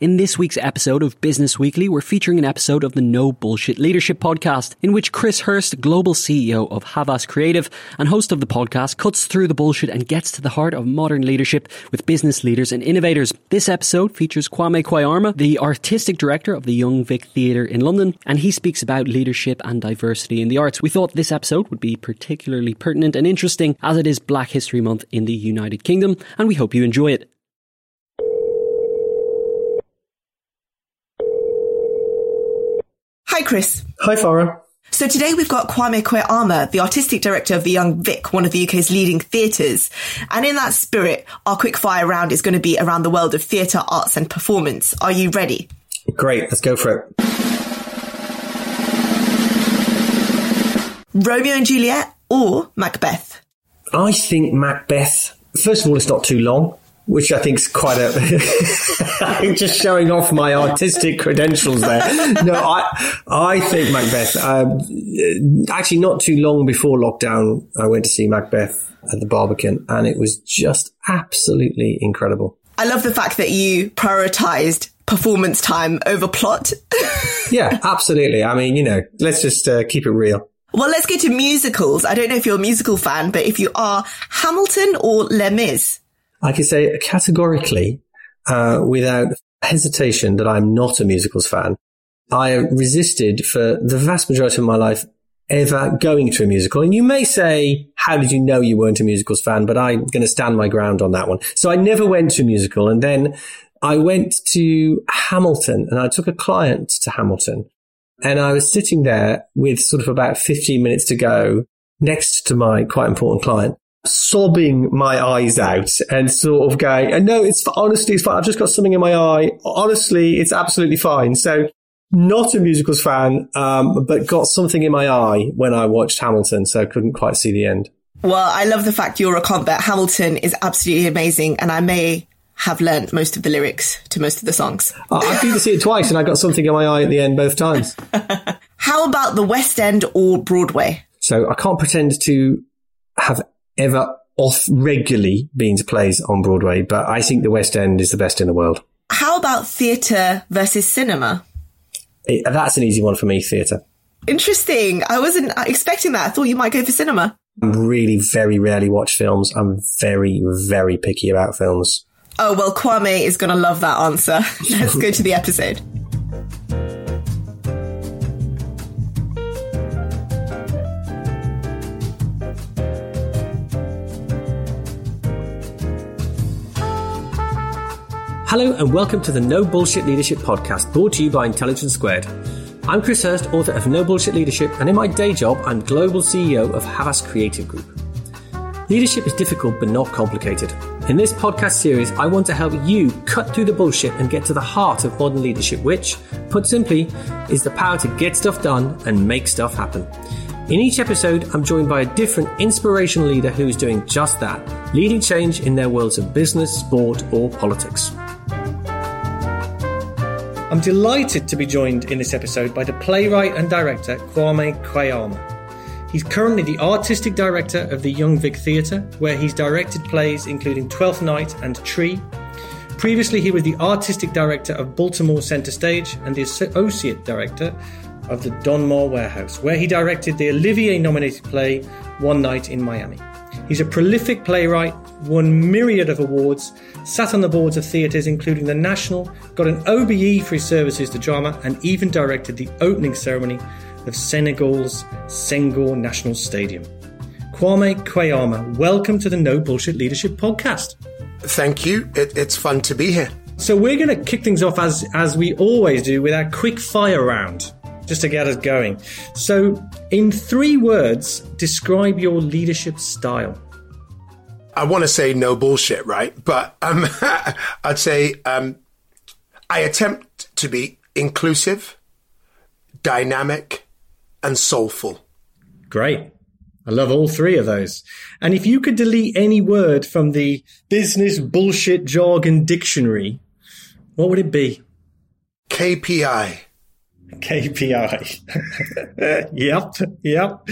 In this week's episode of Business Weekly, we're featuring an episode of the No Bullshit Leadership podcast, in which Chris Hurst, global CEO of Havas Creative and host of the podcast, cuts through the bullshit and gets to the heart of modern leadership with business leaders and innovators. This episode features Kwame Kwei-Armah, the artistic director of the Young Vic Theatre in London, and he speaks about leadership and diversity in the arts. We thought this episode would be particularly pertinent and interesting as it is Black History Month in the United Kingdom, and we hope you enjoy it. Hi, Chris. Hi, Farah. So today we've got Kwame Kwei-Armah, the artistic director of the Young Vic, one of the UK's leading theatres. And in that spirit, our quick fire round is going to be around the world of theatre, arts and performance. Are you ready? Great, let's go for it. Romeo and Juliet or Macbeth? I think Macbeth, first of all, it's not too long, which I think is quite a, just showing off my artistic credentials there. No, I, I think Macbeth, um, actually not too long before lockdown, I went to see Macbeth at the Barbican and it was just absolutely incredible. I love the fact that you prioritized performance time over plot. yeah, absolutely. I mean, you know, let's just uh, keep it real. Well, let's go to musicals. I don't know if you're a musical fan, but if you are, Hamilton or Les Mis? I can say categorically, uh, without hesitation, that I'm not a musicals fan. I resisted for the vast majority of my life ever going to a musical. And you may say, how did you know you weren't a musicals fan? But I'm going to stand my ground on that one. So I never went to a musical. And then I went to Hamilton and I took a client to Hamilton and I was sitting there with sort of about 15 minutes to go next to my quite important client, sobbing my eyes out and sort of going, and no, it's honestly, it's fine. I've just got something in my eye. Honestly, it's absolutely fine. So not a musicals fan, um, but got something in my eye when I watched Hamilton. So I couldn't quite see the end. Well, I love the fact you're a combat. Hamilton is absolutely amazing. And I may have learnt most of the lyrics to most of the songs. I've been to see it twice and I got something in my eye at the end both times. How about the West End or Broadway? So I can't pretend to have ever off regularly been to plays on Broadway, but I think the West End is the best in the world. How about theatre versus cinema? It, that's an easy one for me, theatre. Interesting. I wasn't expecting that. I thought you might go for cinema. I really very rarely watch films. I'm very, very picky about films. Oh, well, Kwame is going to love that answer. Let's go to the episode. Hello and welcome to the No Bullshit Leadership podcast brought to you by Intelligence Squared. I'm Chris Hurst, author of No Bullshit Leadership, and in my day job, I'm global CEO of Havas Creative Group. Leadership is difficult but not complicated. In this podcast series, I want to help you cut through the bullshit and get to the heart of modern leadership, which, put simply, is the power to get stuff done and make stuff happen. In each episode, I'm joined by a different inspirational leader who is doing just that, leading change in their worlds of business, sport, or politics. I'm delighted to be joined in this episode by the playwright and director Kwame Kwei-Armah. He's currently the artistic director of the Young Vic Theatre, where he's directed plays including Twelfth Night and Tree. Previously, he was the artistic director of Baltimore Center Stage and the associate director of the Donmar Warehouse, where he directed the Olivier nominated play One Night in Miami. He's a prolific playwright, won myriad of awards, sat on the boards of theatres including the National, got an OBE for his services to drama, and even directed the opening ceremony of Senegal's Senghor National Stadium. Kwame Kwei-Armah, welcome to the No Bullshit Leadership Podcast. Thank you. It, it's fun to be here. So we're going to kick things off as as we always do with our quick fire round, just to get us going. So, in three words, describe your leadership style. I want to say no bullshit, right? But um, I'd say um, I attempt to be inclusive, dynamic, and soulful. Great. I love all three of those. And if you could delete any word from the business bullshit jargon dictionary, what would it be? KPI. KPI. yep, yep.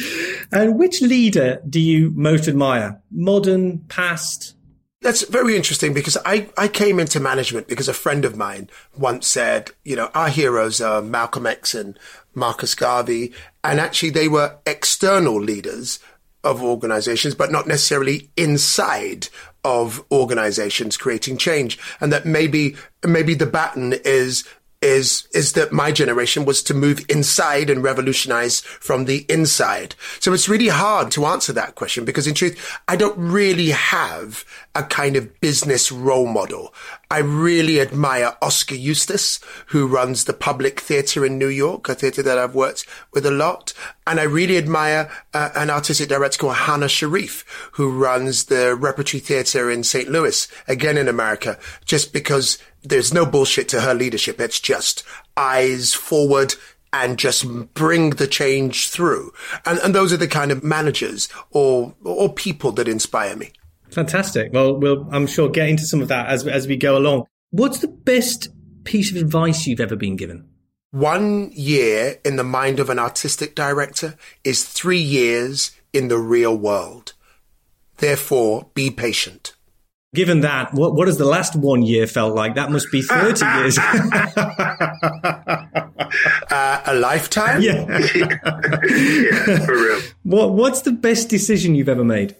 And which leader do you most admire? Modern, past? That's very interesting because I, I came into management because a friend of mine once said, you know, our heroes are Malcolm X and Marcus Garvey. And actually they were external leaders of organizations, but not necessarily inside of organizations creating change. And that maybe, maybe the baton is is is that my generation was to move inside and revolutionize from the inside. So it's really hard to answer that question because in truth, I don't really have a kind of business role model. I really admire Oskar Eustis, who runs the Public Theatre in New York, a theatre that I've worked with a lot. And I really admire uh, an artistic director called Hana Sharif, who runs the Repertory Theatre in St. Louis, again in America, just because there's no bullshit to her leadership. It's just eyes forward and just bring the change through. And, and those are the kind of managers or, or people that inspire me. Fantastic. Well, we'll, I'm sure get into some of that as, as we go along. What's the best piece of advice you've ever been given? One year in the mind of an artistic director is three years in the real world. Therefore, be patient. Given that, what what has the last one year felt like? That must be thirty years. uh, a lifetime. Yeah. yeah, for real. What what's the best decision you've ever made?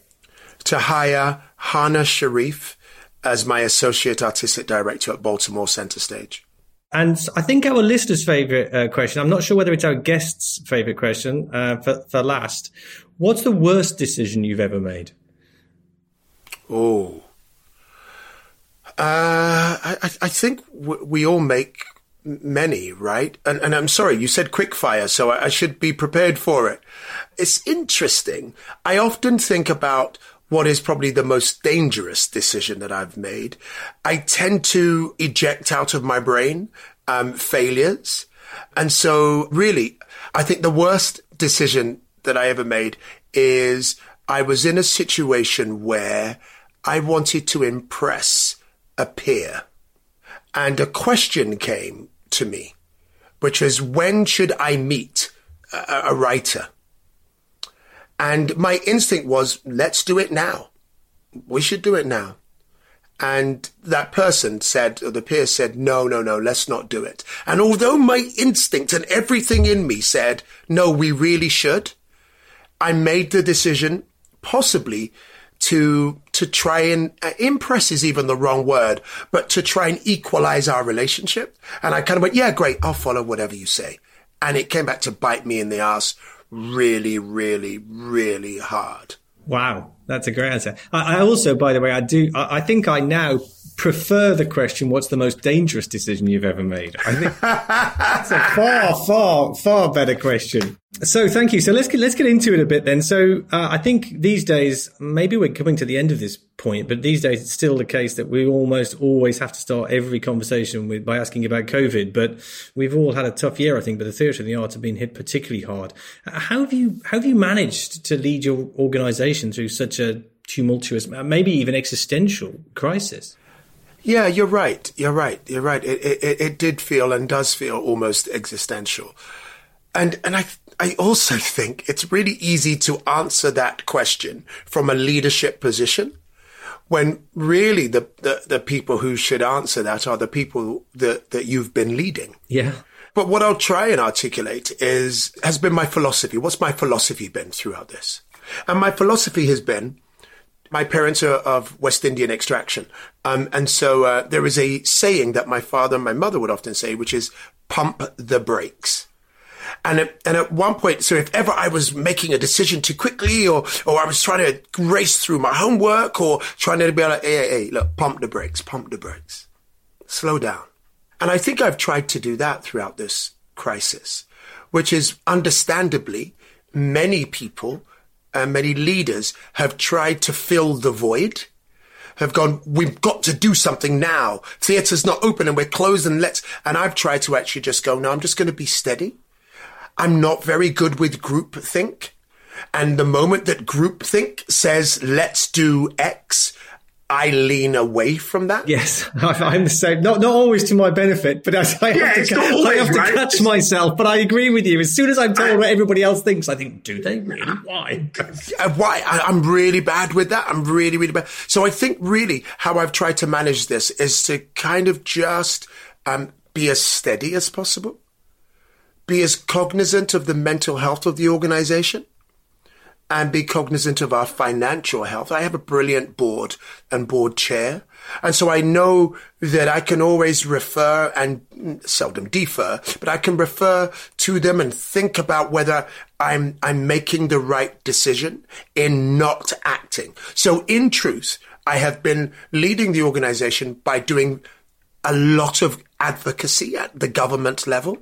To hire Hana Sharif as my associate artistic director at Baltimore Center Stage. And I think our listeners' favorite uh, question, I'm not sure whether it's our guests' favorite question uh, for, for last. What's the worst decision you've ever made? Oh, uh, I, I think we all make many, right? And, and I'm sorry, you said quickfire, so I, I should be prepared for it. It's interesting. I often think about what is probably the most dangerous decision that I've made. I tend to eject out of my brain um, failures. And so really, I think the worst decision that I ever made is I was in a situation where I wanted to impress a peer. And a question came to me, which was, when should I meet a, a writer? And my instinct was, let's do it now. We should do it now. And that person said, the peer said, no, no, no, let's not do it. And although my instinct and everything in me said, no, we really should, I made the decision, possibly to to try and uh, impress is even the wrong word, but to try and equalize our relationship. And I kind of went, yeah, great, I'll follow whatever you say. And it came back to bite me in the ass really, really, really hard. Wow, that's a great answer. I, I also, by the way, I do. I, I think I now prefer the question, what's the most dangerous decision you've ever made? I think that's a far, far, far better question. So thank you. So let's get, let's get into it a bit then. So uh, I think these days, maybe we're coming to the end of this point, but these days it's still the case that we almost always have to start every conversation with by asking about COVID. But we've all had a tough year, I think, but the theatre and the arts have been hit particularly hard. How have you, how have you managed to lead your organization through such a tumultuous, maybe even existential crisis? Yeah, you're right. You're right. You're right. It, it, it did feel and does feel almost existential. And, and I, I also think it's really easy to answer that question from a leadership position when really the, the, the people who should answer that are the people that, that you've been leading. Yeah. But what I'll try and articulate is, has been my philosophy. What's my philosophy been throughout this? And my philosophy has been my parents are of West Indian extraction. Um, and so uh, there is a saying that my father and my mother would often say, which is pump the brakes. And at, and at one point, so if ever I was making a decision too quickly or, or I was trying to race through my homework or trying to be like, hey, hey, hey, look, pump the brakes, pump the brakes, slow down. And I think I've tried to do that throughout this crisis, which is understandably many people and many leaders have tried to fill the void have gone, we've got to do something now. Theatre's not open and we're closed and let's, and I've tried to actually just go, no, I'm just going to be steady. I'm not very good with group think. And the moment that group think says, let's do X, I lean away from that. Yes, I'm the same. Not not always to my benefit, but I, I yeah, have, to, always, I have to right? catch myself. But I agree with you. As soon as I'm told I, what everybody else thinks, I think, do they really? Why? Why? I, I'm really bad with that. I'm really, really bad. So I think really how I've tried to manage this is to kind of just um, be as steady as possible, be as cognizant of the mental health of the organization and be cognizant of our financial health. I have a brilliant board and board chair. And so I know that I can always refer and seldom defer, but I can refer to them and think about whether I'm, I'm making the right decision in not acting. So in truth, I have been leading the organization by doing a lot of advocacy at the government level.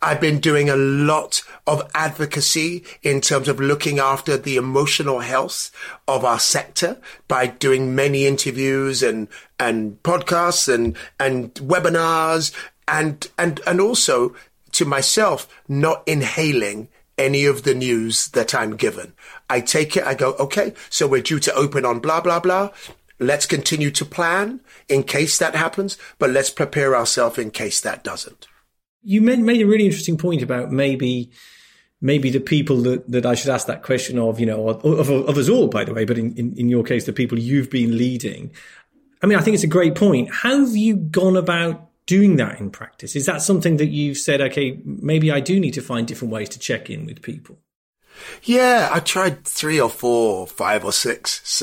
I've been doing a lot of advocacy in terms of looking after the emotional health of our sector by doing many interviews and, and podcasts and, and webinars and, and, and also to myself, not inhaling any of the news that I'm given. I take it, I go, okay, so we're due to open on blah, blah, blah. Let's continue to plan in case that happens, but let's prepare ourselves in case that doesn't you made, made a really interesting point about maybe maybe the people that, that I should ask that question of, you know, of, of, of us all, by the way, but in, in, in, your case, the people you've been leading. I mean, I think it's a great point. How have you gone about doing that in practice? Is that something that you've said, okay, maybe I do need to find different ways to check in with people? Yeah, I tried three or four, five or six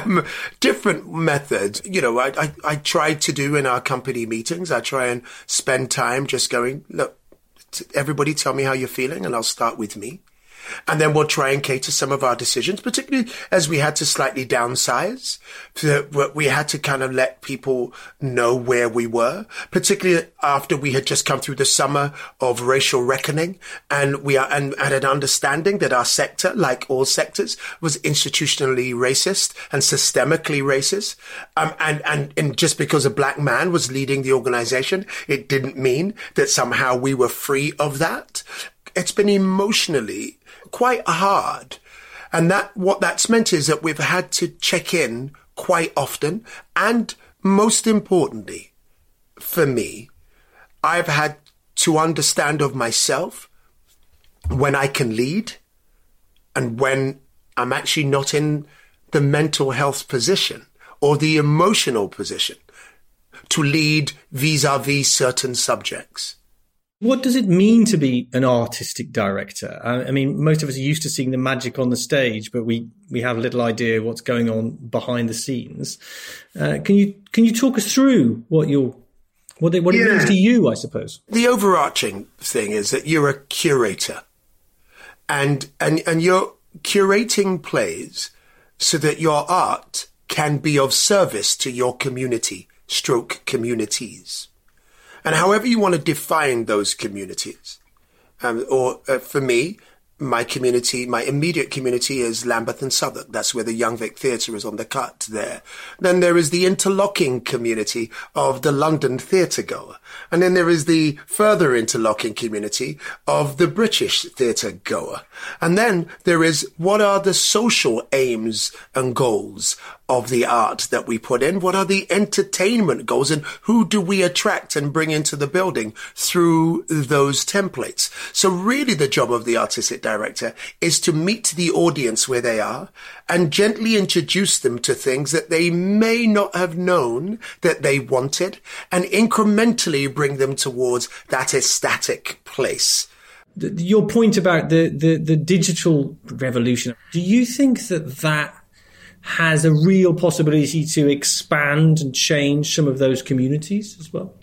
different methods. You know, I, I, I tried to do in our company meetings. I try and spend time just going, look, everybody tell me how you're feeling and I'll start with me. And then we'll try and cater some of our decisions, particularly as we had to slightly downsize. We had to kind of let people know where we were, particularly after we had just come through the summer of racial reckoning and we are, and had an understanding that our sector, like all sectors, was institutionally racist and systemically racist. Um, and, and, and just because a black man was leading the organization, it didn't mean that somehow we were free of that. It's been emotionally quite hard. And that, what that's meant is that we've had to check in quite often. And most importantly, for me, I've had to understand of myself when I can lead and when I'm actually not in the mental health position or the emotional position to lead vis-a-vis certain subjects. What does it mean to be an artistic director? I mean, most of us are used to seeing the magic on the stage, but we, we have little idea what's going on behind the scenes. Uh, can you can you talk us through what your what, it, what yeah. it means to you? I suppose the overarching thing is that you're a curator, and and and you're curating plays so that your art can be of service to your community, stroke communities and however you want to define those communities. Um, or uh, for me, my community, my immediate community is Lambeth and Southwark. That's where the Young Vic Theatre is on the cut there. Then there is the interlocking community of the London theatre goer. And then there is the further interlocking community of the British theatre goer. And then there is what are the social aims and goals of the art that we put in? What are the entertainment goals and who do we attract and bring into the building through those templates? So really the job of the artistic director is to meet the audience where they are and gently introduce them to things that they may not have known that they wanted and incrementally bring them towards that ecstatic place your point about the, the, the digital revolution, do you think that that has a real possibility to expand and change some of those communities as well?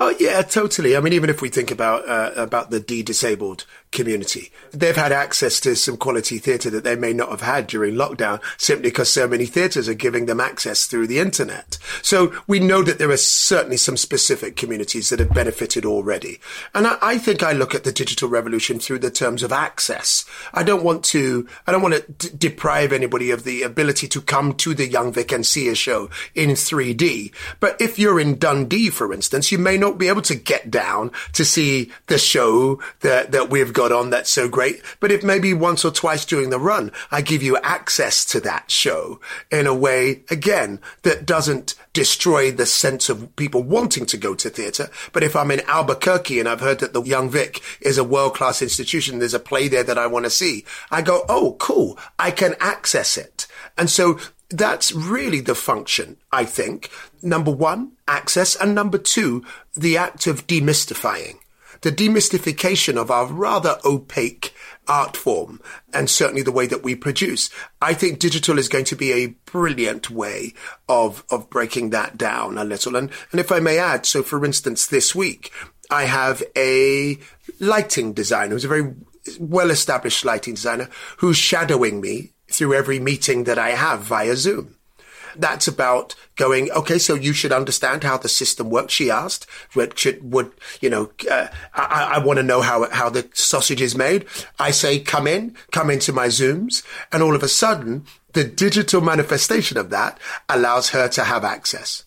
Oh yeah, totally. I mean, even if we think about uh, about the de-disabled community, they've had access to some quality theatre that they may not have had during lockdown, simply because so many theatres are giving them access through the internet. So we know that there are certainly some specific communities that have benefited already. And I, I think I look at the digital revolution through the terms of access. I don't want to. I don't want to d- deprive anybody of the ability to come to the Young Vic and see a show in 3D. But if you're in Dundee, for instance, you may not not be able to get down to see the show that, that we've got on that's so great. But if maybe once or twice during the run, I give you access to that show in a way, again, that doesn't destroy the sense of people wanting to go to theatre. But if I'm in Albuquerque and I've heard that the Young Vic is a world class institution, there's a play there that I want to see, I go, oh, cool. I can access it. And so that's really the function, I think. Number one, access. And number two, the act of demystifying. The demystification of our rather opaque art form and certainly the way that we produce. I think digital is going to be a brilliant way of, of breaking that down a little. And, and if I may add, so for instance, this week, I have a lighting designer who's a very well established lighting designer who's shadowing me through every meeting that I have via Zoom. That's about going, okay, so you should understand how the system works, she asked. Would, should, would you know, uh, I, I want to know how, how the sausage is made. I say, come in, come into my Zooms. And all of a sudden, the digital manifestation of that allows her to have access.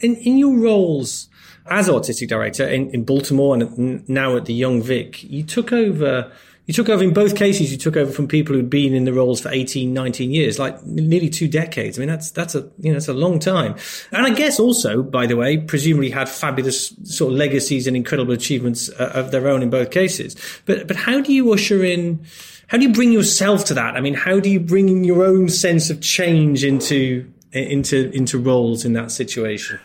In, in your roles as artistic director in, in Baltimore and now at the Young Vic, you took over you took over in both cases, you took over from people who'd been in the roles for 18, 19 years, like nearly two decades. I mean, that's, that's a, you know, it's a long time. And I guess also, by the way, presumably had fabulous sort of legacies and incredible achievements uh, of their own in both cases. But, but how do you usher in, how do you bring yourself to that? I mean, how do you bring your own sense of change into, into, into roles in that situation?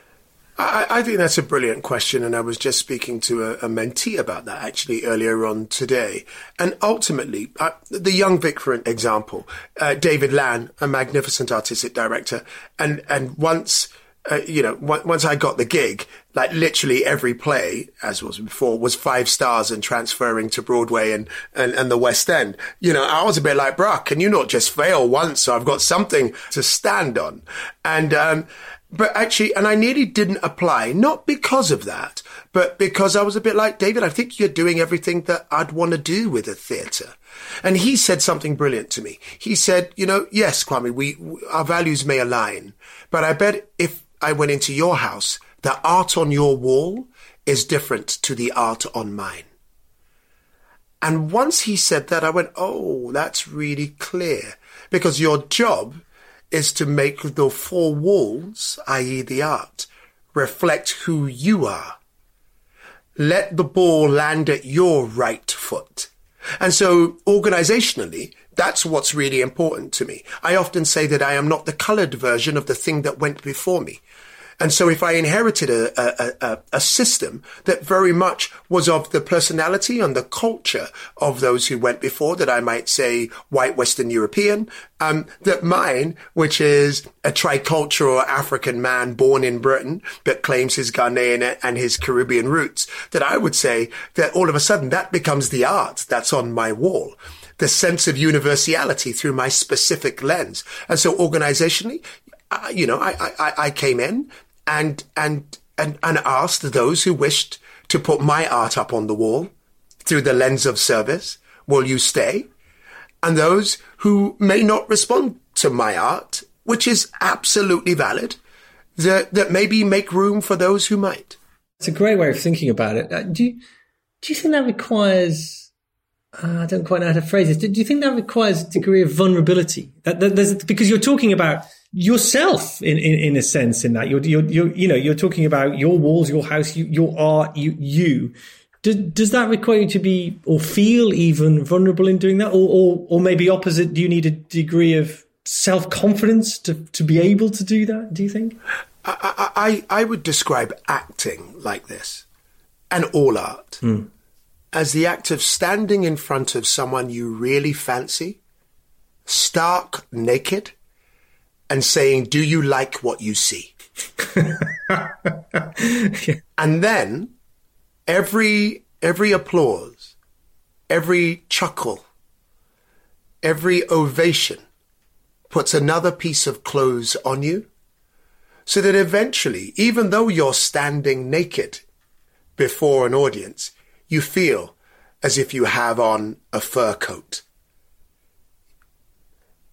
I, I, think that's a brilliant question, and I was just speaking to a, a mentee about that actually earlier on today. And ultimately, uh, the Young Vic, for an example, uh, David Lan, a magnificent artistic director, and and once. Uh, you know, once I got the gig, like literally every play, as was before, was five stars and transferring to Broadway and, and, and the West End. You know, I was a bit like, bruh, can you not just fail once so I've got something to stand on? And, um, but actually, and I nearly didn't apply, not because of that, but because I was a bit like, David, I think you're doing everything that I'd want to do with a theatre. And he said something brilliant to me. He said, you know, yes, Kwame, we, our values may align, but I bet if I went into your house, the art on your wall is different to the art on mine. And once he said that, I went, oh, that's really clear because your job is to make the four walls, i.e. the art, reflect who you are. Let the ball land at your right foot. And so organizationally, that's what's really important to me. I often say that I am not the colored version of the thing that went before me. And so if I inherited a, a, a, a, system that very much was of the personality and the culture of those who went before, that I might say white Western European, um, that mine, which is a tricultural African man born in Britain, but claims his Ghanaian and his Caribbean roots, that I would say that all of a sudden that becomes the art that's on my wall the sense of universality through my specific lens. And so organizationally, uh, you know, I, I, I came in and and and and asked those who wished to put my art up on the wall through the lens of service, will you stay? And those who may not respond to my art, which is absolutely valid, that, that maybe make room for those who might. It's a great way of thinking about it. Uh, do you, do you think that requires, uh, I don't quite know how to phrase this, do you think that requires a degree of vulnerability? That, that because you're talking about yourself in, in, in a sense in that you're, you're, you're, you know, you're talking about your walls, your house, you, your art, you, you. Does, does that require you to be or feel even vulnerable in doing that? Or, or, or maybe opposite, do you need a degree of self confidence to, to be able to do that? Do you think? I, I, I would describe acting like this and all art mm. As the act of standing in front of someone you really fancy, stark naked, and saying, Do you like what you see? And then every every applause, every chuckle, every ovation puts another piece of clothes on you so that eventually, even though you're standing naked before an audience, you feel as if you have on a fur coat.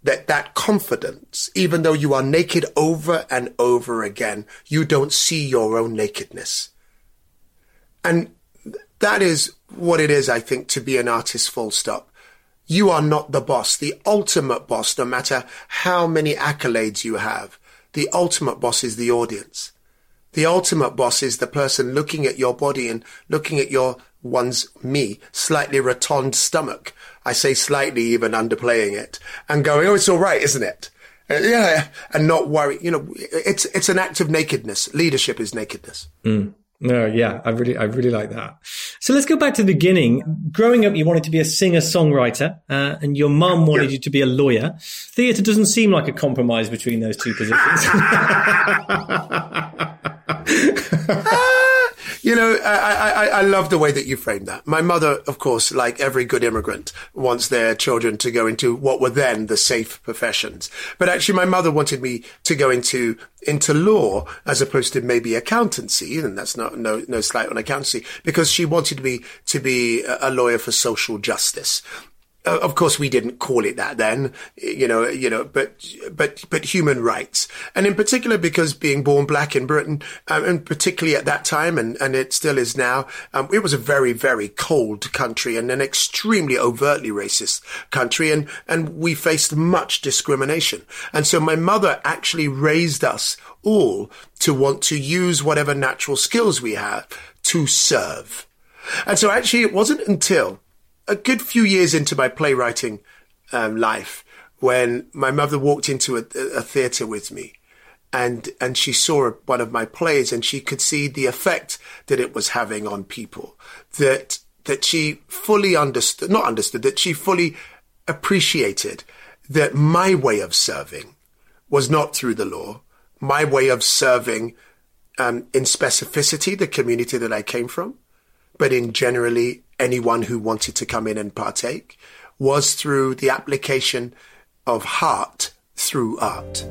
That, that confidence, even though you are naked over and over again, you don't see your own nakedness. And that is what it is, I think, to be an artist full stop. You are not the boss, the ultimate boss, no matter how many accolades you have. The ultimate boss is the audience. The ultimate boss is the person looking at your body and looking at your one's me, slightly rotund stomach. I say slightly, even underplaying it, and going, "Oh, it's all right, isn't it?" Uh, yeah, and not worry. You know, it's it's an act of nakedness. Leadership is nakedness. Mm. No, yeah, I really, I really like that. So let's go back to the beginning. Growing up, you wanted to be a singer songwriter, uh, and your mum wanted yeah. you to be a lawyer. Theatre doesn't seem like a compromise between those two positions. You know, I, I, I love the way that you framed that. My mother, of course, like every good immigrant, wants their children to go into what were then the safe professions. But actually, my mother wanted me to go into into law as opposed to maybe accountancy, and that's not no no slight on accountancy, because she wanted me to be a lawyer for social justice. Of course, we didn't call it that then, you know, you know, but, but, but human rights. And in particular, because being born black in Britain, um, and particularly at that time, and, and it still is now, um, it was a very, very cold country and an extremely overtly racist country. And, and we faced much discrimination. And so my mother actually raised us all to want to use whatever natural skills we have to serve. And so actually it wasn't until a good few years into my playwriting um, life when my mother walked into a, a theatre with me and and she saw one of my plays and she could see the effect that it was having on people that that she fully understood not understood that she fully appreciated that my way of serving was not through the law. My way of serving um, in specificity the community that I came from but in generally anyone who wanted to come in and partake was through the application of heart through art.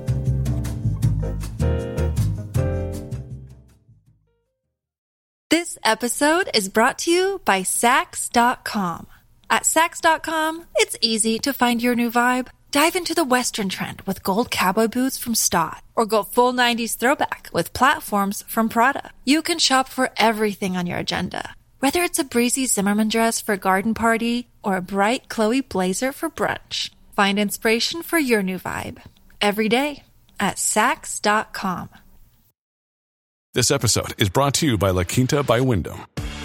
This episode is brought to you by Saks.com. At Saks.com, it's easy to find your new vibe. Dive into the Western trend with gold cowboy boots from Staud, or go full 90s throwback with platforms from Prada. You can shop for everything on your agenda whether it's a breezy Zimmermann dress for a garden party or a bright Chloe blazer for brunch, find inspiration for your new vibe every day at Saks.com. This episode is brought to you by La Quinta by Wyndham.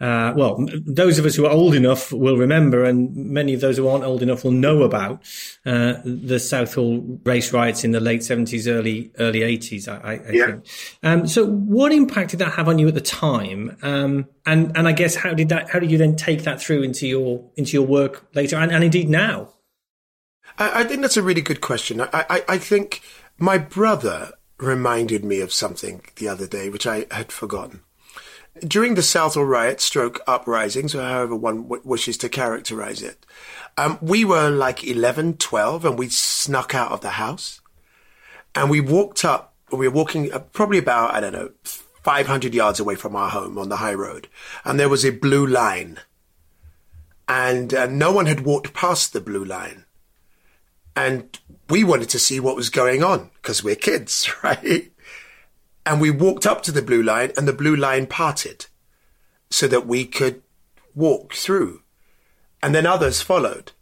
Uh, well, those of us who are old enough will remember, and many of those who aren't old enough will know about uh, the Southall race riots in the late seventies, early early eighties. I, I, Yeah. think. Um, so, what impact did that have on you at the time? Um, and and I guess how did that? How did you then take that through into your into your work later, and, and indeed now? I, I think that's a really good question. I, I, I think my brother reminded me of something the other day, which I had forgotten. During the Southall riot stroke uprisings, or however one w- wishes to characterize it, um, we were like 11, 12, and we snuck out of the house. And we walked up, we were walking uh, probably about, I don't know, 500 yards away from our home on the high road. And there was a blue line. And uh, no one had walked past the blue line and we wanted to see what was going on because we're kids, right? And we walked up to the blue line and the blue line parted so that we could walk through. And then others followed.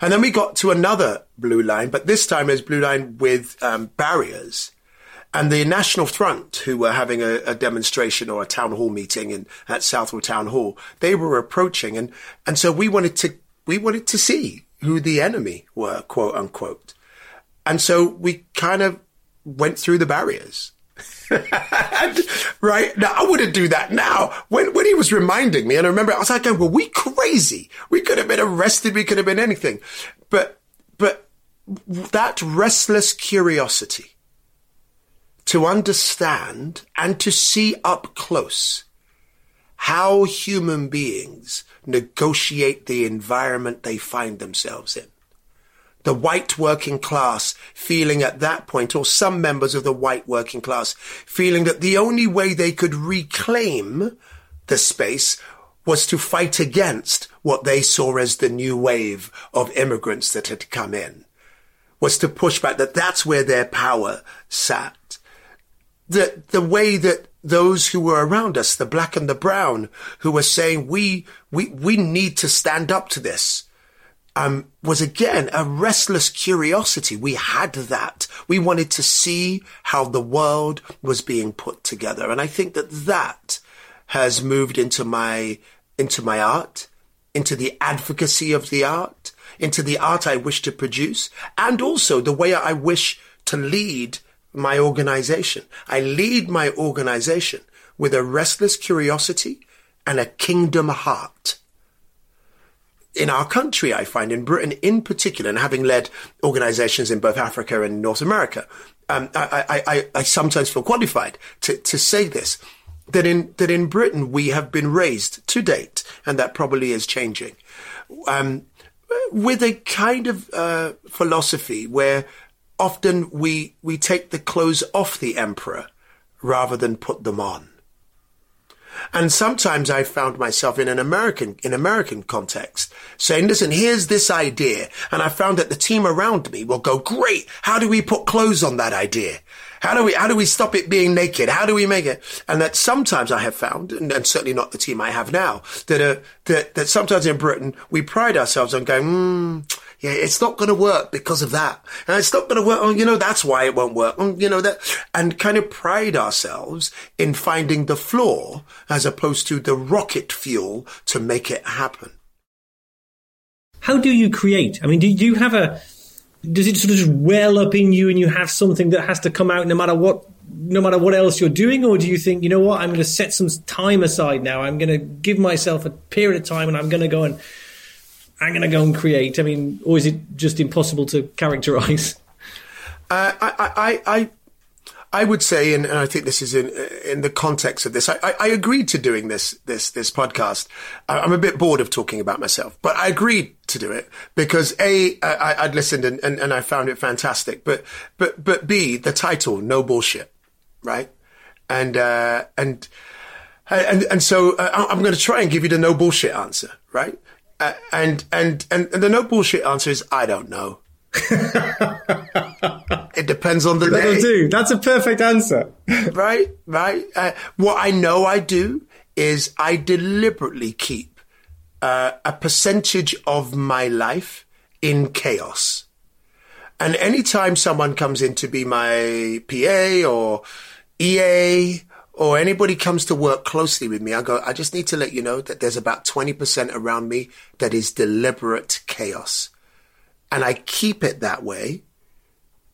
And then we got to another blue line, but this time it was blue line with um, barriers. And the National Front, who were having a, a, demonstration or a town hall meeting in, at Southall Town Hall, they were approaching. And, and so we wanted to, we wanted to see who the enemy were, quote unquote. And so we kind of went through the barriers. right now, I wouldn't do that now. When when he was reminding me, and I remember I was like, "Well, we crazy? We could have been arrested. We could have been anything." But but that restless curiosity to understand and to see up close how human beings negotiate the environment they find themselves in the white working class feeling at that point, or some members of the white working class feeling that the only way they could reclaim the space was to fight against what they saw as the new wave of immigrants that had come in, was to push back that that's where their power sat. That the way that those who were around us, the black and the brown, who were saying, we, we, we need to stand up to this um, was again a restless curiosity. We had that. We wanted to see how the world was being put together. And I think that that has moved into my, into my art, into the advocacy of the art, into the art I wish to produce, and also the way I wish to lead my organization. I lead my organization with a restless curiosity and a kingdom heart in our country, I find in Britain in particular, and having led organizations in both Africa and North America, um, I, I, I, I, sometimes feel qualified to, to say this, that in, that in Britain we have been raised to date, and that probably is changing, um, with a kind of, uh, philosophy where often we, we take the clothes off the emperor rather than put them on. And sometimes I found myself in an American, in American context saying, listen, here's this idea. And I found that the team around me will go, great. How do we put clothes on that idea? How do we, how do we stop it being naked? How do we make it? And that sometimes I have found, and, and certainly not the team I have now, that, uh, that, that sometimes in Britain, we pride ourselves on going, mm, yeah, it's not going to work because of that. And it's not going to work. Oh, you know, that's why it won't work. Oh, you know, that, and kind of pride ourselves in finding the flaw as opposed to the rocket fuel to make it happen. How do you create? I mean, do you have a, does it sort of just well up in you and you have something that has to come out no matter what no matter what else you're doing or do you think you know what i'm going to set some time aside now i'm going to give myself a period of time and i'm going to go and I'm going to go and create? I mean, or is it just impossible to characterize? Uh, I, I, I, I would say, and, and, I think this is in in the context of this. I, I, agreed to doing this this this podcast. I'm a bit bored of talking about myself, but I agreed to do it because a I, I'd listened and, and, and I found it fantastic. But but but b the title, no bullshit, right? And uh, and and and so uh, I'm going to try and give you the no bullshit answer, right? Uh, and, and, and and the no bullshit answer is I don't know. it depends on the That'll day. do. That's a perfect answer. right, right. Uh, what I know I do is I deliberately keep uh, a percentage of my life in chaos. And anytime someone comes in to be my PA or EA or anybody comes to work closely with me, I go, I just need to let you know that there's about 20% around me that is deliberate chaos. And I keep it that way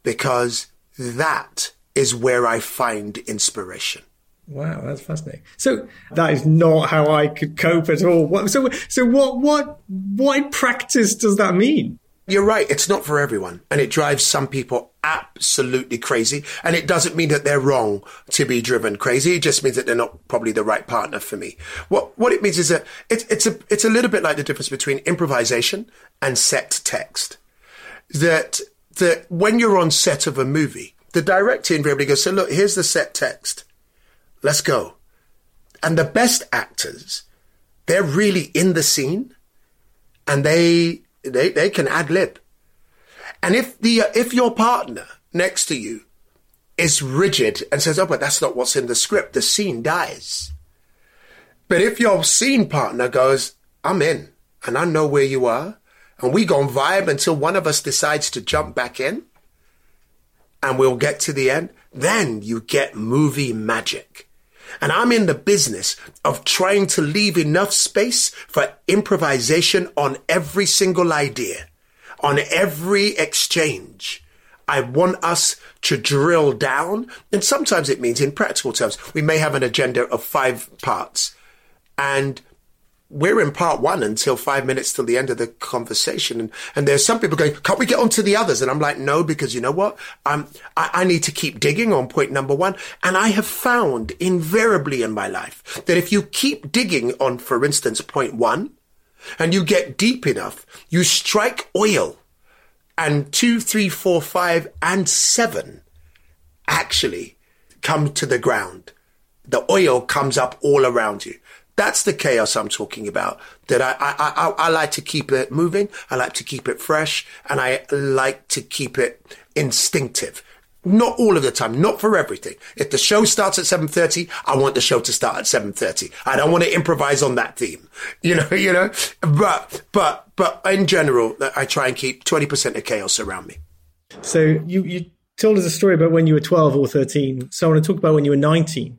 because that is where I find inspiration. Wow, that's fascinating. So that is not how I could cope at all. So, so what, what, what in practice does that mean? You're right. It's not for everyone. And it drives some people absolutely crazy. And it doesn't mean that they're wrong to be driven crazy. It just means that they're not probably the right partner for me. What, what it means is that it's, it's a, it's a little bit like the difference between improvisation and set text. That, that when you're on set of a movie, the director invariably goes, so look, here's the set text. Let's go. And the best actors, they're really in the scene and they they, they can ad lib. And if the, uh, if your partner next to you is rigid and says, oh, but that's not what's in the script, the scene dies. But if your scene partner goes, I'm in and I know where you are and we go and vibe until one of us decides to jump back in, and we'll get to the end, then you get movie magic. And I'm in the business of trying to leave enough space for improvisation on every single idea, on every exchange. I want us to drill down. And sometimes it means in practical terms, we may have an agenda of five parts and we're in part one until five minutes till the end of the conversation. And, and there's some people going, can't we get on to the others? And I'm like, no, because you know what? Um, I, I need to keep digging on point number one. And I have found invariably in my life that if you keep digging on, for instance, point one, and you get deep enough, you strike oil and two, three, four, five, and seven actually come to the ground. The oil comes up all around you. That's the chaos I'm talking about. That I, I, I, I, like to keep it moving. I like to keep it fresh and I like to keep it instinctive. Not all of the time, not for everything. If the show starts at 7.30, I want the show to start at 7.30. I don't want to improvise on that theme. You know, you know, but, but, but in general, I try and keep 20% of chaos around me. So you, you told us a story about when you were 12 or 13. So I want to talk about when you were 19,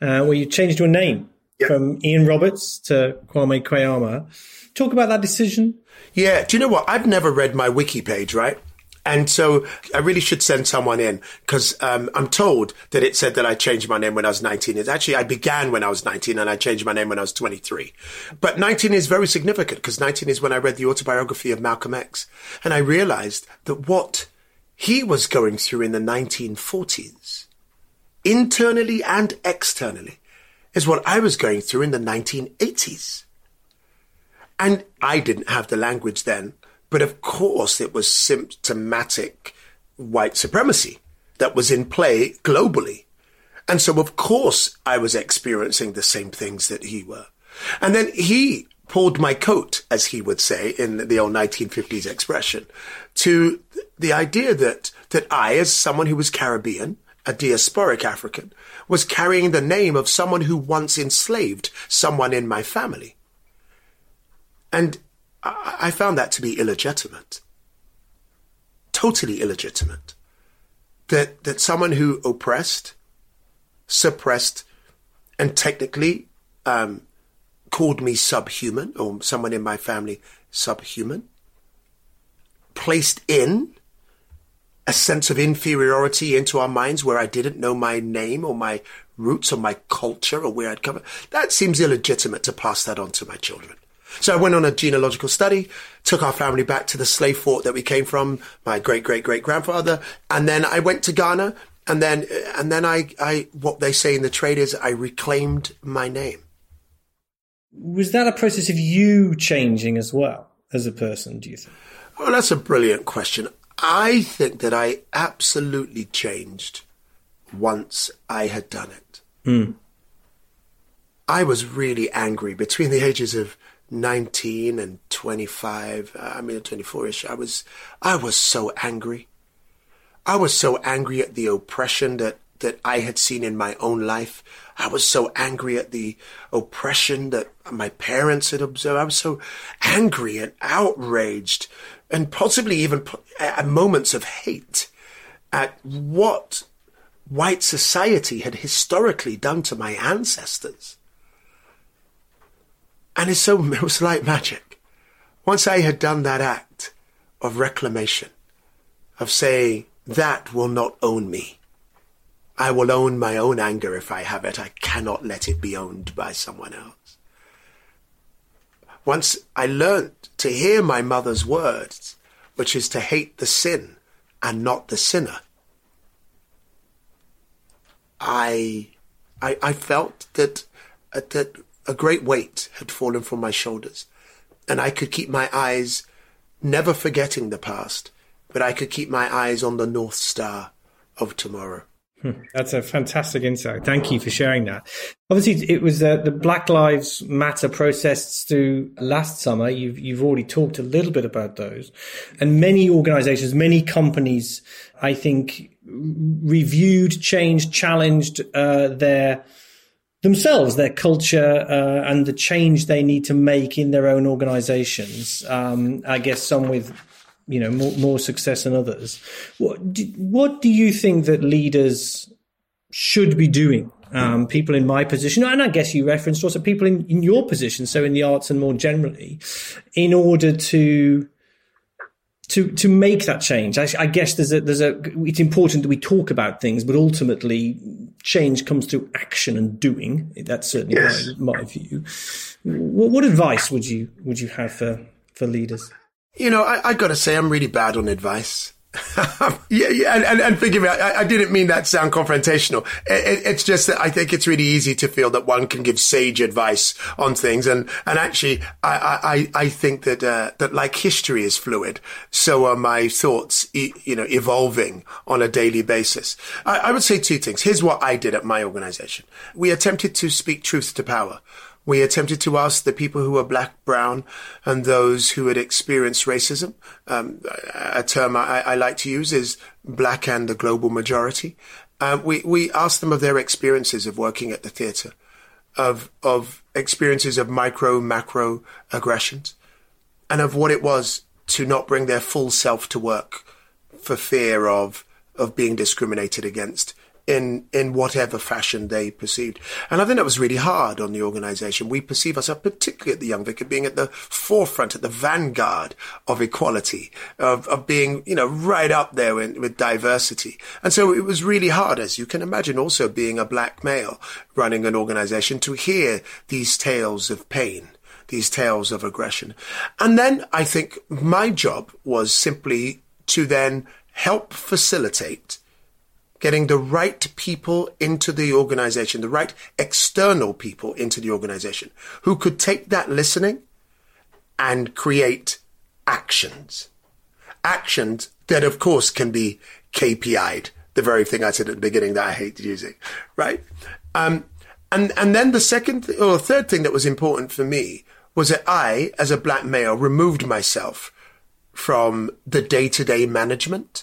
uh, where you changed your name from Ian Roberts to Kwame Kwei-Armah. Talk about that decision. Yeah. Do you know what? I've never read my wiki page, right? And so I really should send someone in because um, I'm told that it said that I changed my name when I was 19. It's actually, I began when I was 19 and I changed my name when I was 23. But 19 is very significant because 19 is when I read the autobiography of Malcolm X. And I realized that what he was going through in the 1940s, internally and externally, is what I was going through in the 1980s. And I didn't have the language then, but of course it was symptomatic white supremacy that was in play globally. And so of course I was experiencing the same things that he were. And then he pulled my coat, as he would say in the old 1950s expression, to the idea that, that I, as someone who was Caribbean, a diasporic African, was carrying the name of someone who once enslaved someone in my family. And I found that to be illegitimate. Totally illegitimate. That, that someone who oppressed, suppressed, and technically um, called me subhuman, or someone in my family subhuman, placed in a sense of inferiority into our minds where I didn't know my name or my roots or my culture or where I'd come. From. That seems illegitimate to pass that on to my children. So I went on a genealogical study, took our family back to the slave fort that we came from, my great great great grandfather, and then I went to Ghana, and then and then I I what they say in the trade is I reclaimed my name. Was that a process of you changing as well as a person? Do you think? Well, that's a brilliant question. I think that I absolutely changed once I had done it. Mm. I was really angry between the ages of 19 and 25. I mean, 24ish. I was, I was so angry. I was so angry at the oppression that, that I had seen in my own life. I was so angry at the oppression that my parents had observed. I was so angry and outraged and possibly even at moments of hate at what white society had historically done to my ancestors. And it's so, it was like magic. Once I had done that act of reclamation, of saying, that will not own me. I will own my own anger if I have it. I cannot let it be owned by someone else. Once I learned to hear my mother's words, which is to hate the sin and not the sinner, I, I, I felt that, uh, that a great weight had fallen from my shoulders, and I could keep my eyes never forgetting the past, but I could keep my eyes on the North Star of tomorrow. That's a fantastic insight. Thank you for sharing that. Obviously, it was uh, the Black Lives Matter protests through last summer. You've you've already talked a little bit about those, and many organisations, many companies, I think, reviewed, changed, challenged uh, their themselves, their culture, uh, and the change they need to make in their own organisations. Um, I guess some with you know more, more success than others. What do, what do you think that leaders should be doing? Um, people in my position, and I guess you referenced also people in, in your position, so in the arts and more generally, in order to to to make that change. I, I, guess there's a there's a it's important that we talk about things, but ultimately change comes through action and doing. That's certainly yes. my, my, view. What, what, advice would you would you have for for leaders? You know, I, I got to say, I'm really bad on advice. yeah, yeah, and, and, and forgive me, I, I, didn't mean that sound confrontational. It, it, it's just that I think it's really easy to feel that one can give sage advice on things, and and actually, I I, I think that uh, that like history is fluid, so are my thoughts, you know, evolving on a daily basis. I, I would say two things. Here's what I did at my organization: we attempted to speak truth to power. We attempted to ask the people who were black, brown, and those who had experienced racism. Um, a term I, I, like to use is black and the global majority. Uh, we, we asked them of their experiences of working at the theatre, of, of experiences of micro, macro aggressions, and of what it was to not bring their full self to work for fear of, of being discriminated against in in whatever fashion they perceived. And I think that was really hard on the organisation. We perceive ourselves, particularly at the Young Vic, being at the forefront, at the vanguard of equality, of, of being, you know, right up there with, with diversity. And so it was really hard, as you can imagine, also being a black male running an organisation to hear these tales of pain these tales of aggression. And then I think my job was simply to then help facilitate getting the right people into the organization, the right external people into the organization who could take that listening and create actions. Actions that, of course, can be KPI'd, the very thing I said at the beginning that I hate using, right? Um, and, and then the second or third thing that was important for me was that I, as a black male, removed myself from the day to day management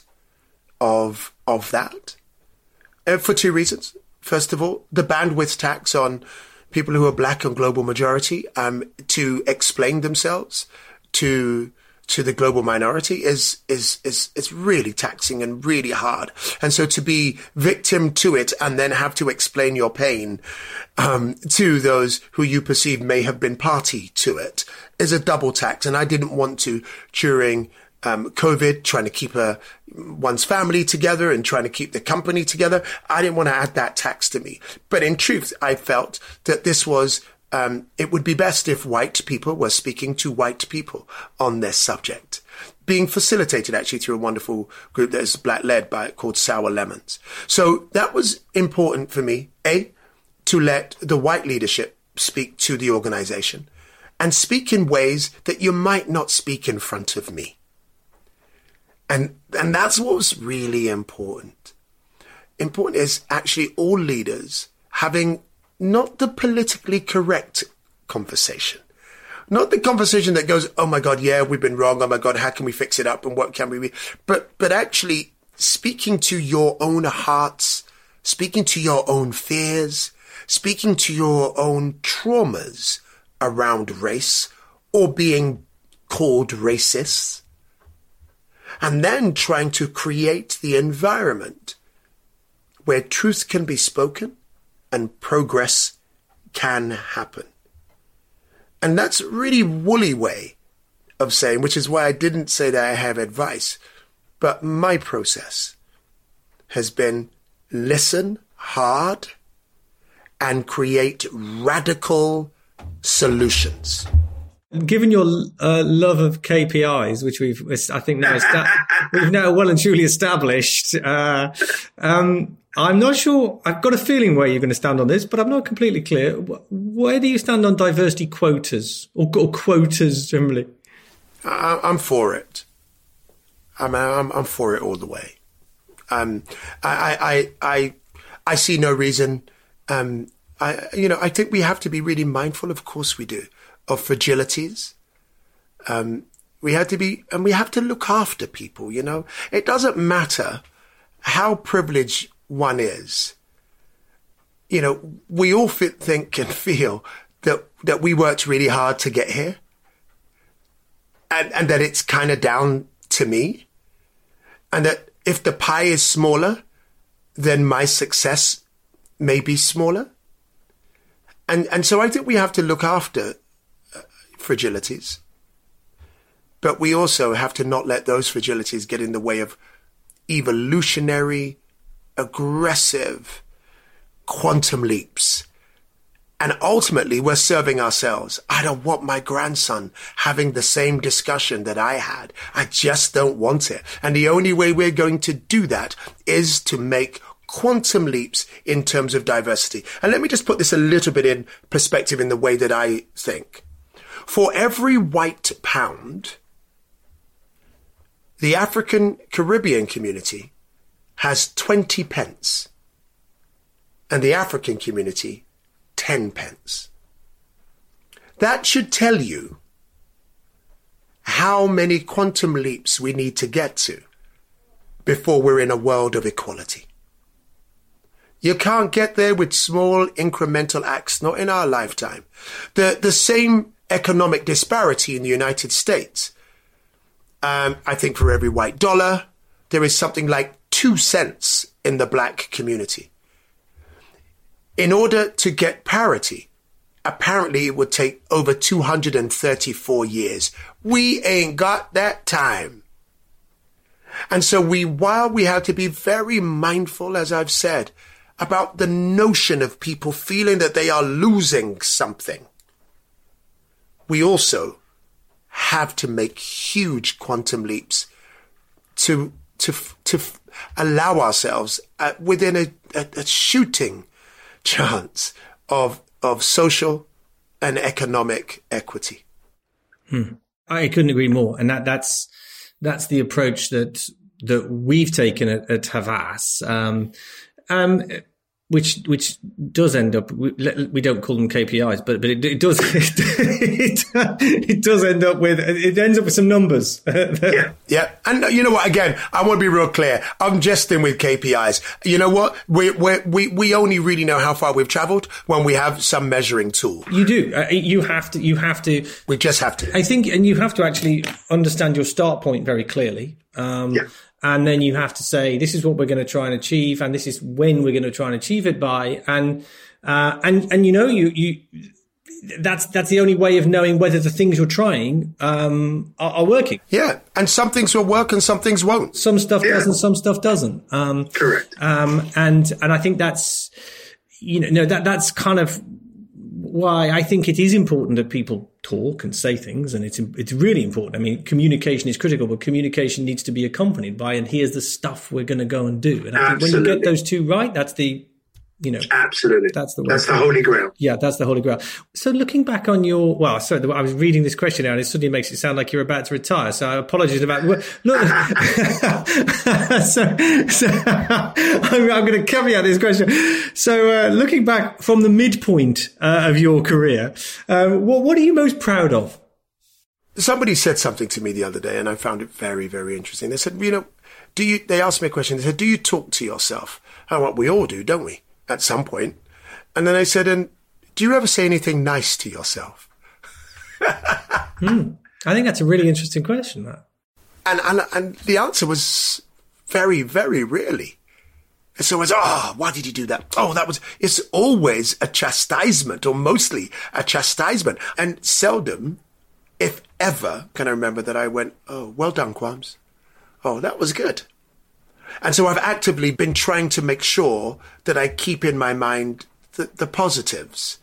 of, of that uh, for two reasons. First of all, the bandwidth tax on people who are black and global majority um, to explain themselves to to the global minority is is is is really taxing and really hard. And so to be victim to it and then have to explain your pain um, to those who you perceive may have been party to it is a double tax. And I didn't want to during um, COVID, trying to keep a, one's family together and trying to keep the company together. I didn't want to add that tax to me. But in truth, I felt that this was, um, it would be best if white people were speaking to white people on this subject. Being facilitated actually through a wonderful group that is black led by called Sour Lemons. So that was important for me. A, to let the white leadership speak to the organization and speak in ways that you might not speak in front of me. And, and that's what's really important. Important is actually all leaders having not the politically correct conversation. Not the conversation that goes, oh my God, yeah, we've been wrong. Oh my God, how can we fix it up? And what can we be? But, but actually speaking to your own hearts, speaking to your own fears, speaking to your own traumas around race or being called racist and then trying to create the environment where truth can be spoken and progress can happen. And that's a really woolly way of saying, which is why I didn't say that I have advice, but my process has been listen hard and create radical solutions. Given your uh, love of KPIs, which we've, I think now we've now well and truly established, uh, um, I'm not sure. I've got a feeling where you're going to stand on this, but I'm not completely clear. Where do you stand on diversity quotas or, or quotas generally? I, am for it. I'm, I'm, I'm for it all the way. Um, I, I, I, I see no reason. Um, I, you know, I think we have to be really mindful. Of course, we do of fragilities. Um, we have to be, and we have to look after people, you know. It doesn't matter how privileged one is. You know, we all think and feel that, that we worked really hard to get here and, and that it's kind of down to me. And that if the pie is smaller, then my success may be smaller. And, and so I think we have to look after fragilities. But we also have to not let those fragilities get in the way of evolutionary, aggressive quantum leaps. And ultimately, we're serving ourselves. I don't want my grandson having the same discussion that I had. I just don't want it. And the only way we're going to do that is to make quantum leaps in terms of diversity. And let me just put this a little bit in perspective in the way that I think. For every white pound, the African Caribbean community has 20 pence and the African community 10 pence. That should tell you how many quantum leaps we need to get to before we're in a world of equality. You can't get there with small incremental acts, not in our lifetime. The, the same economic disparity in the United States. Um, I think for every white dollar, there is something like two cents in the black community. In order to get parity, apparently it would take over 234 years. We ain't got that time. And so we, while we have to be very mindful, as I've said, about the notion of people feeling that they are losing something, we also have to make huge quantum leaps to to to allow ourselves uh, within a, a, a shooting chance of of social and economic equity. Hmm. I couldn't agree more, and that that's that's the approach that that we've taken at, at Havas. Um, um, which which does end up we, we, don't call them KPIs, but but it, it does it, it, does end up with it ends up with some numbers. yeah, yeah, and you know what? Again, I want to be real clear. I'm jesting with KPIs. You know what? We we we we only really know how far we've travelled when we have some measuring tool. You do. Uh, you have to. You have to. We just have to. I think, and you have to actually understand your start point very clearly. Um, yeah and then you have to say this is what we're going to try and achieve and this is when we're going to try and achieve it by and uh, and and you know you you that's that's the only way of knowing whether the things you're trying um, are, are, working. Yeah, and some things will work and some things won't. Some stuff yeah. does and some stuff doesn't. Um, Correct. Um, and and I think that's you know no that that's kind of why I think it is important that people talk and say things, and it's it's really important. I mean, communication is critical, but communication needs to be accompanied by, and here's the stuff we're going to go and do. And I think when you get those two right, that's the you know absolutely. that's the that's the holy grail. Yeah that's the holy grail. So looking back on your well sorry i was reading this question now and it suddenly makes it sound like you're about to retire. So i apologize about look so, so I'm, I'm, going to cover out this question. So uh, looking back from the midpoint uh, of your career uh, what, what are you most proud of? Somebody said something to me the other day and i found it very very interesting. They said you know do you they asked me a question. They said do you talk to yourself? And what we all do don't we at some point. And then I said, and do you ever say anything nice to yourself? hmm. I think that's a really interesting question. That. And, and, and the answer was very, very rarely. And so it's, oh, why did you do that? Oh, that was, it's always a chastisement or mostly a chastisement. And seldom, if ever, can I remember that I went, oh, well done, Quams. Oh, that was good. And so I've actively been trying to make sure that I keep in my mind the, the positives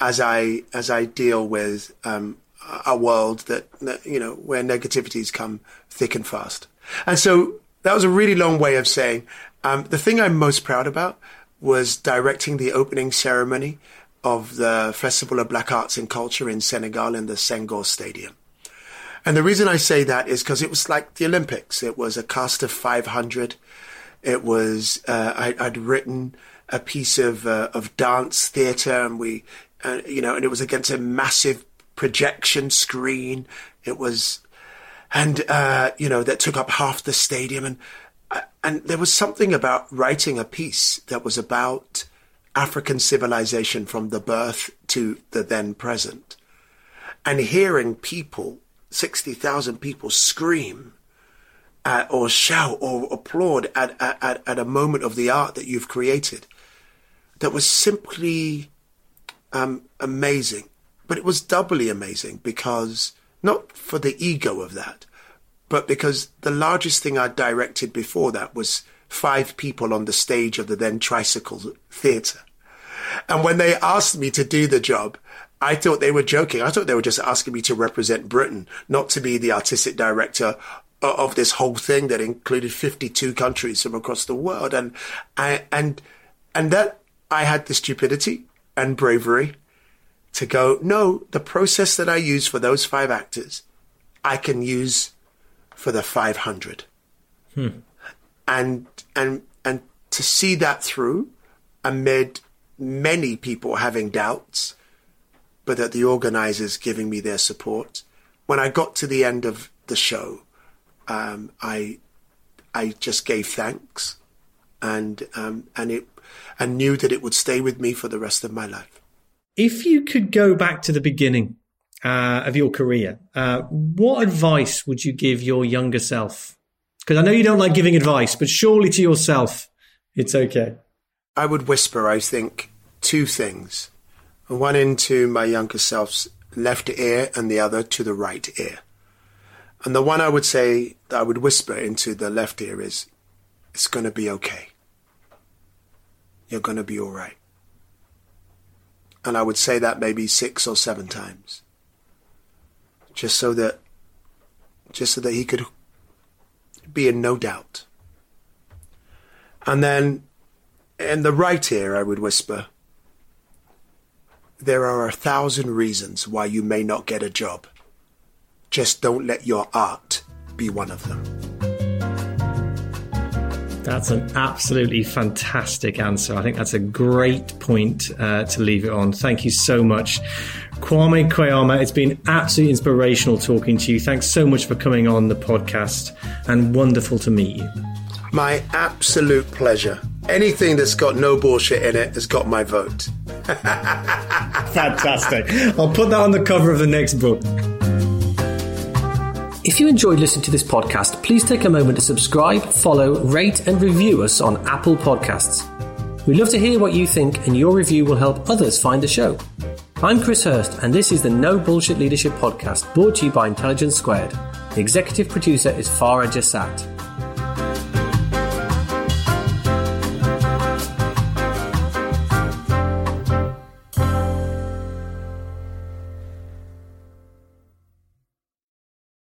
as I as I deal with um, a world that, that you know where negativities come thick and fast. And so that was a really long way of saying um, the thing I'm most proud about was directing the opening ceremony of the Festival of Black Arts and Culture in Senegal in the Senghor Stadium. And the reason I say that is because it was like the Olympics. It was a cast of 500. It was, uh, I, would written a piece of, uh, of dance theater and we, uh, you know, and it was against a massive projection screen. It was, and, uh, you know, that took up half the stadium. And, uh, and there was something about writing a piece that was about African civilization from the birth to the then present and hearing people 60,000 people scream at, or shout or applaud at, at, at a moment of the art that you've created that was simply um, amazing. But it was doubly amazing because not for the ego of that, but because the largest thing I directed before that was five people on the stage of the then Tricycle Theatre. And when they asked me to do the job, I thought they were joking. I thought they were just asking me to represent Britain, not to be the artistic director of this whole thing that included 52 countries from across the world. And, I, and, and that I had the stupidity and bravery to go, no, the process that I use for those five actors, I can use for the 500. Hmm. And, and, and to see that through amid many people having doubts, but that the organizers giving me their support. When I got to the end of the show, um, I, I just gave thanks and, um, and it, and knew that it would stay with me for the rest of my life. If you could go back to the beginning uh, of your career, uh, what advice would you give your younger self? Because I know you don't like giving advice, but surely to yourself, it's okay. I would whisper, I think, two things. One into my younger self's left ear and the other to the right ear. And the one I would say that I would whisper into the left ear is, it's going to be okay. You're going to be all right. And I would say that maybe six or seven times. Just so that, just so that he could be in no doubt. And then in the right ear, I would whisper, there are a thousand reasons why you may not get a job. Just don't let your art be one of them. That's an absolutely fantastic answer. I think that's a great point uh, to leave it on. Thank you so much. Kwame Kwei-Armah, it's been absolutely inspirational talking to you. Thanks so much for coming on the podcast and wonderful to meet you. My absolute pleasure. Anything that's got no bullshit in it has got my vote. Fantastic. I'll put that on the cover of the next book. If you enjoyed listening to this podcast, please take a moment to subscribe, follow, rate, and review us on Apple Podcasts. We'd love to hear what you think, and your review will help others find the show. I'm Chris Hirst, and this is the No Bullshit Leadership Podcast brought to you by Intelligence Squared. The executive producer is Farah Jassat.